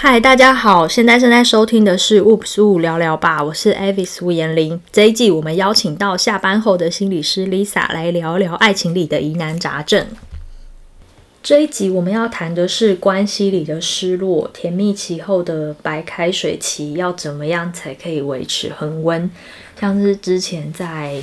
嗨，大家好，现在正在收听的是《Oops 雾聊聊吧》，我是 Avis 吴妍玲。这一季我们邀请到下班后的心理师 Lisa 来聊聊爱情里的疑难杂症。这一集我们要谈的是关系里的失落，甜蜜期后的白开水期要怎么样才可以维持恒温？像是之前在。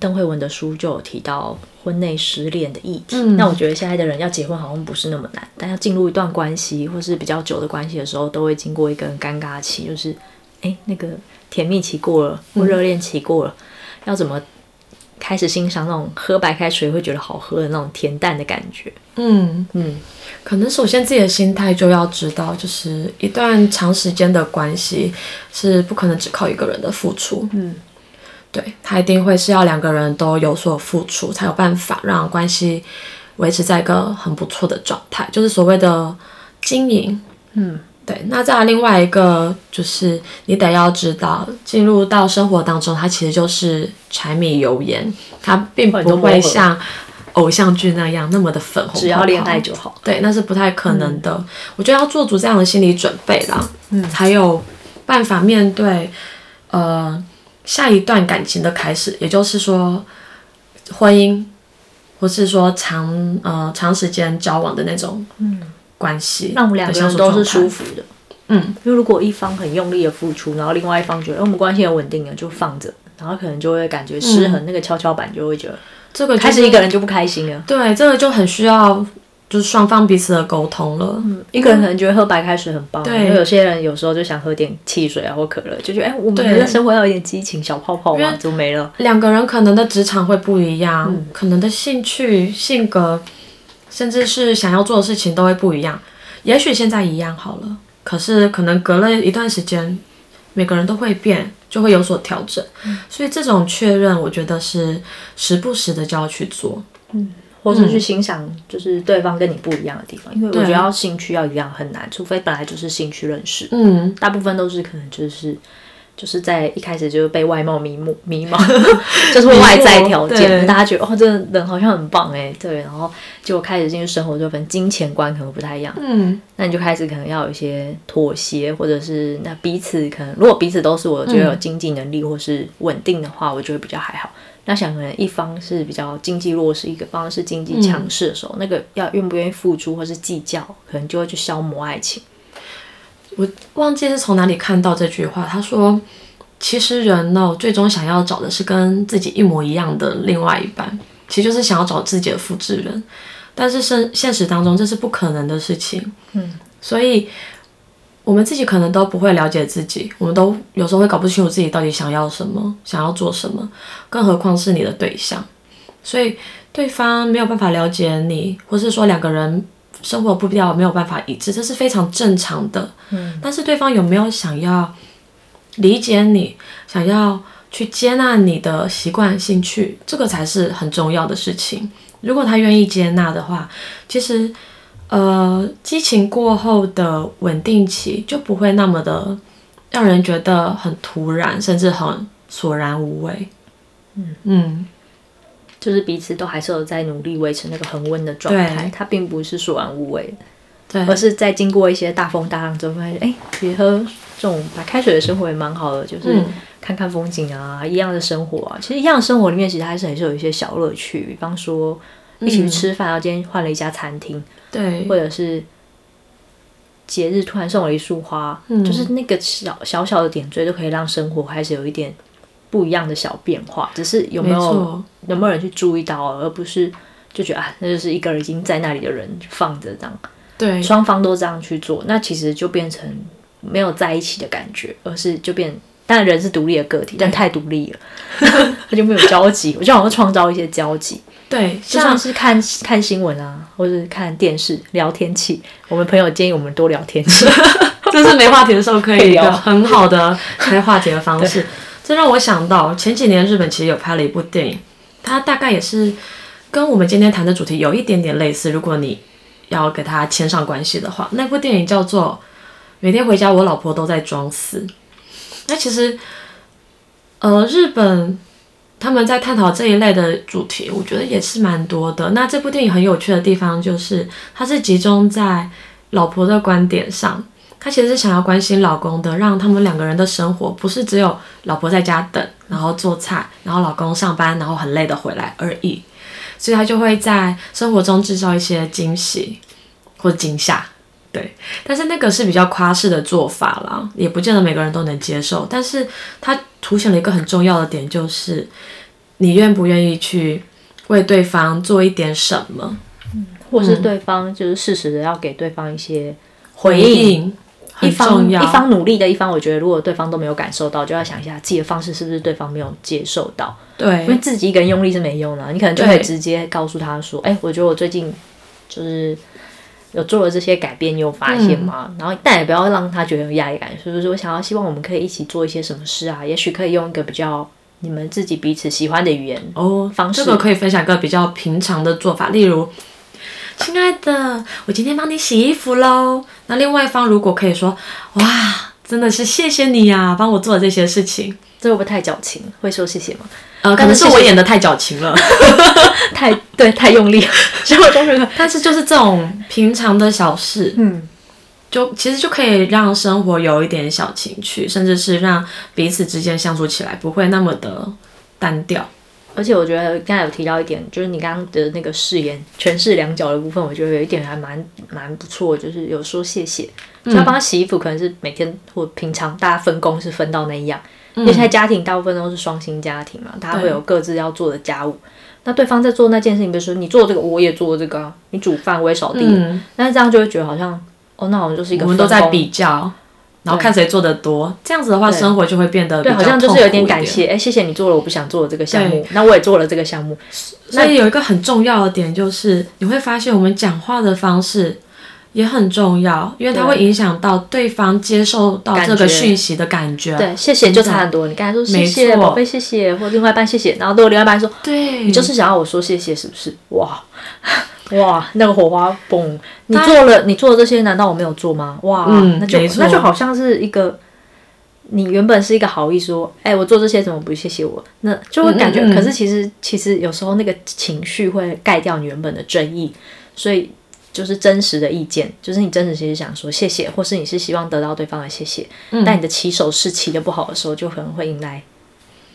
邓慧文的书就有提到婚内失恋的议题。嗯，那我觉得现在的人要结婚好像不是那么难，但要进入一段关系或是比较久的关系的时候，都会经过一个很尴尬期，就是哎，那个甜蜜期过了或热恋期过了，嗯，要怎么开始欣赏那种喝白开水会觉得好喝的那种恬淡的感觉？嗯嗯，可能首先自己的心态就要知道，就是一段长时间的关系是不可能只靠一个人的付出。嗯。对，他一定会是要两个人都有所付出，才有办法让关系维持在一个很不错的状态，就是所谓的经营。嗯，对。那再另外一个，就是你得要知道，进入到生活当中，它其实就是柴米油盐，它并不会像偶像剧那样那么的粉红泡泡。只要恋爱就好。对，那是不太可能的。嗯、我觉得要做足这样的心理准备啦，嗯，才有办法面对，呃。下一段感情的开始，也就是说，婚姻，或是说长呃长时间交往的那种关系，让我们两个人都是舒服的。嗯，因为如果一方很用力的付出，然后另外一方觉得，哎，我们关系很稳定了，就放着，然后可能就会感觉失衡，嗯、那个跷跷板就会觉得这个开始一个人就不开心了。对，这个就很需要。就是双方彼此的沟通了。嗯，一个人可能觉得喝白开水很棒，对，因为有些人有时候就想喝点汽水啊或可乐，就觉得哎、欸，我们的生活要有点激情，小泡泡嘛，就没了。两个人可能的职场会不一样，嗯、可能的兴趣、性格，甚至是想要做的事情都会不一样。也许现在一样好了，可是可能隔了一段时间，每个人都会变，就会有所调整。嗯、所以这种确认，我觉得是时不时的就要去做。嗯。或是去欣赏，就是对方跟你不一样的地方，嗯、因为我觉得要兴趣要一样很难，除非本来就是兴趣认识。嗯，大部分都是可能就是就是在一开始就被外貌迷目迷茫，就是外在条件，大家觉得哦，这个人好像很棒哎，对，然后结果开始进入生活就分金钱观可能不太一样。嗯，那你就开始可能要有一些妥协，或者是那彼此可能如果彼此都是我觉得有经济能力或是稳定的话，我觉得比较还好。那想可能一方是比较经济弱势，一个方是经济强势的时候，那个要愿不愿意付出或是计较，可能就会去消磨爱情。我忘记是从哪里看到这句话，他说：“其实人呢，最终想要找的是跟自己一模一样的另外一半，其实就是想要找自己的复制人。但是现现实当中这是不可能的事情。嗯，所以。”我们自己可能都不会了解自己，我们都有时候会搞不清楚自己到底想要什么，想要做什么，更何况是你的对象。所以对方没有办法了解你，或是说两个人生活步调没有办法一致，这是非常正常的。嗯，但是对方有没有想要理解你，想要去接纳你的习惯、兴趣，这个才是很重要的事情。如果他愿意接纳的话，其实。呃，激情过后的稳定期就不会那么的让人觉得很突然，甚至很索然无味。嗯。嗯，就是彼此都还是有在努力维持那个恒温的状态，它并不是索然无味，对，而是在经过一些大风大浪之后，发现哎，其实喝这种白开水的生活也蛮好的，就是看看风景啊，一样的生活啊，其实一样的生活里面，其实还是还是有一些小乐趣，比方说。一起去吃饭，然后今天换了一家餐厅，对，或者是节日突然送了一束花，嗯，就是那个小小小的点缀，都可以让生活开始有一点不一样的小变化。只是有没有错。有没有人去注意到，而不是就觉得啊，那就是一个已经在那里的人放着这样，对，双方都这样去做，那其实就变成没有在一起的感觉，而是就变，当然人是独立的个体，但太独立了，他就没有交集。我就好像创造一些交集。对，就像是看看新闻啊，或者是看电视聊天气。我们朋友建议我们多聊天气，这是没话题的时候可以聊很好的开话题的方式。这让我想到前几年日本其实有拍了一部电影，它大概也是跟我们今天谈的主题有一点点类似。如果你要给它牵上关系的话，那部电影叫做《每天回家我老婆都在装死》。那其实，呃，日本。他们在探讨这一类的主题，我觉得也是蛮多的。那这部电影很有趣的地方就是，它是集中在老婆的观点上，她其实是想要关心老公的，让他们两个人的生活不是只有老婆在家等，然后做菜，然后老公上班，然后很累的回来而已。所以她就会在生活中制造一些惊喜或惊吓。对，但是那个是比较夸饰的做法啦，也不见得每个人都能接受。但是它凸显了一个很重要的点，就是你愿不愿意去为对方做一点什么，嗯，或是对方就是适时的要给对方一些回应。一方一方努力的一方，我觉得如果对方都没有感受到，就要想一下自己的方式是不是对方没有接受到。对，因为自己一个人用力是没用的，你可能就可以直接告诉他说：“哎，我觉得我最近就是。”有做了这些改变，你有发现吗？嗯、然后，但也不要让他觉得有压力感。所以说，我想要希望我们可以一起做一些什么事啊？也许可以用一个比较你们自己彼此喜欢的语言哦方式。这个可以分享一个比较平常的做法，例如：“亲爱的，我今天帮你洗衣服喽。”那另外一方如果可以说：“哇，真的是谢谢你呀、啊，帮我做了这些事情。”这会不会太矫情？会说谢谢吗？呃，可能是我演的太矫情了，太对，太用力了。所以我都觉得，但是就是这种平常的小事，嗯，就其实就可以让生活有一点小情趣，甚至是让彼此之间相处起来不会那么的单调。而且我觉得刚才有提到一点，就是你刚刚的那个誓言诠释两角的部分，我觉得有一点还蛮蛮不错，就是有说谢谢。就要帮他洗衣服，可能是每天或平常大家分工是分到那样。因为现在家庭大部分都是双薪家庭嘛，大家会有各自要做的家务。那对方在做那件事情，比如说你做这个，我也做这个，你煮饭我也扫地。嗯，但是这样就会觉得好像，哦，那好像就是一个。我们都在比较，然后看谁做的多。这样子的话，生活就会变得对，好像就是有点感谢。哎，谢谢你做了我不想做的这个项目，那我也做了这个项目。所以有一个很重要的点就是，你会发现我们讲话的方式。也很重要，因为它会影响到对方接受到这个讯息的感觉。对，谢谢就差很多。你刚才说谢谢宝贝，谢谢，或另外一半谢谢，然后对另外一半说，对，你就是想要我说谢谢，是不是？哇哇，那个火花嘣！你做了，你做了这些，难道我没有做吗？哇，那就那就好像是一个，你原本是一个好意说，哎，我做这些怎么不谢谢我？那就会感觉，可是其实其实有时候那个情绪会盖掉你原本的真意，所以。就是真实的意见，就是你真实其实想说谢谢，或是你是希望得到对方的谢谢，嗯、但你的起手是起的不好的时候，就可能会迎来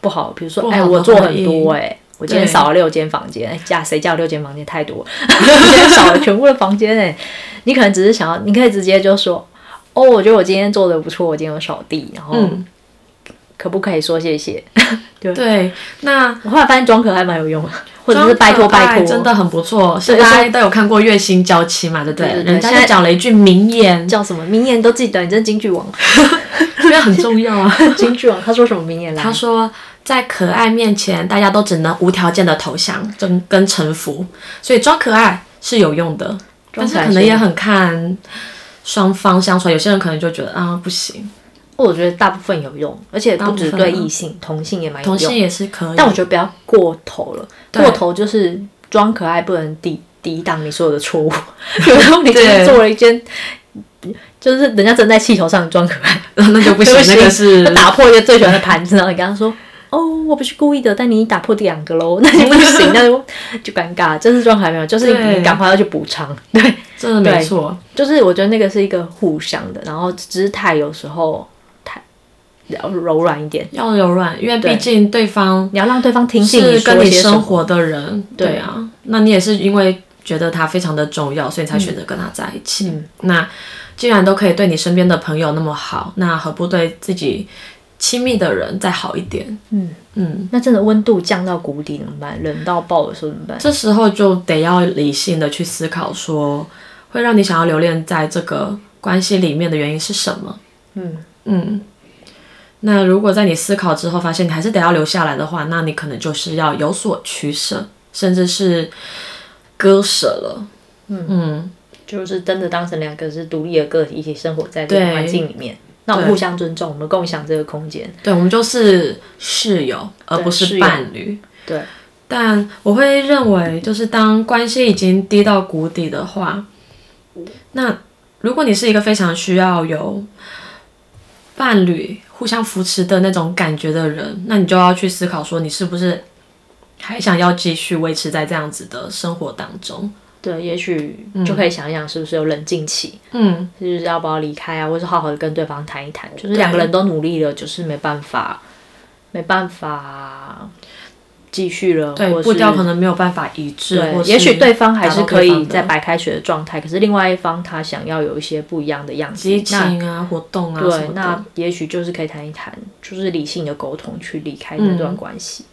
不好。比如说，哎，我做很多、欸，哎，我今天扫了六间房间，哎，加谁叫六间房间太多，今天扫了全部的房间，哎，你可能只是想要，你可以直接就说，哦，我觉得我今天做的不错，我今天有扫地，然后。嗯可不可以说谢谢？对，对，那我后来发现装可爱蛮有用的，或者是拜托拜托，真的很不错。是大家都有看过《月薪娇妻》嘛？对不对？对对对，人家就讲了一句名言，叫什么？名言都记得，你真是金句王，因为很重要啊。金句王，他说什么名言来？他说，在可爱面前，大家都只能无条件的投降跟跟臣服，所以装可爱是有用的，但是可能也很看双方相处。有些人可能就觉得啊，不行。我觉得大部分有用，而且不只对异性，同性也蛮有用。同性也是可以，但我觉得不要过头了。过头就是装可爱，不能抵抵挡你所有的错误。有时候你真的做了一件，就是人家正在气头上装可爱，那就不行。那个是打破一个最喜欢的盘子，然后你跟他说：“哦，我不是故意的，但你打破两个喽，那就不行，那就就尴尬。”这是装可爱没有，就是你赶快要去补偿。对，真的没错。就是我觉得那个是一个互相的，然后姿态有时候太。要柔软一点，要柔软，因为毕竟对方你要让对方听进你跟你生活的人，对啊，那你也是因为觉得他非常的重要，所以才选择跟他在一起。嗯、那既然都可以对你身边的朋友那么好，那何不对自己亲密的人再好一点？嗯嗯，嗯那真的温度降到谷底怎么办？冷到爆的时候怎么办？这时候就得要理性的去思考说，说会让你想要留恋在这个关系里面的原因是什么？嗯嗯。嗯那如果在你思考之后发现你还是得要留下来的话，那你可能就是要有所取舍，甚至是割舍了。嗯嗯，就是真的当成两个是独立的个体一起生活在这个环境里面，对那我们互相尊重，我们共享这个空间。对，我们就是室友，而不是伴侣。对，但我会认为，就是当关系已经低到谷底的话，那如果你是一个非常需要有伴侣，互相扶持的那种感觉的人，那你就要去思考说，你是不是还想要继续维持在这样子的生活当中？对，也许就可以想一想，是不是有冷静期？嗯，就是要不要离开啊，或是好好的跟对方谈一谈。就是两个人都努力了，就是没办法，没办法继续了。对，步调可能没有办法一致。对，也许对方还是可以在白。白开水的状态，可是另外一方他想要有一些不一样的样子，激情啊，活动啊，对，那也许就是可以谈一谈，就是理性的沟通去离开那段关系。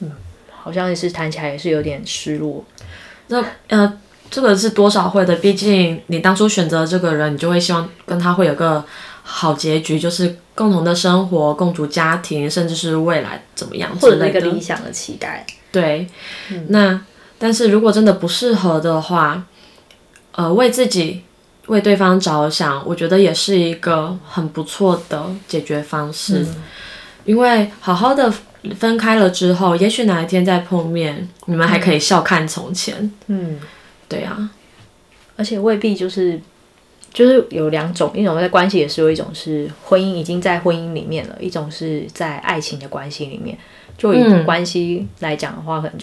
嗯，好像也是谈起来也是有点失落。那呃，这个是多少会的，毕竟你当初选择这个人，你就会希望跟他会有个好结局，就是共同的生活、共组家庭，甚至是未来怎么样，或者那个理想的期待。对，嗯、那但是如果真的不适合的话。呃，为自己、为对方着想，我觉得也是一个很不错的解决方式。嗯、因为好好的分开了之后，也许哪一天再碰面，你们还可以笑看从前。嗯，对啊。而且未必就是，就是有两种，一种在关系也是有一种是婚姻已经在婚姻里面了，一种是在爱情的关系里面。就以关系来讲的话，可能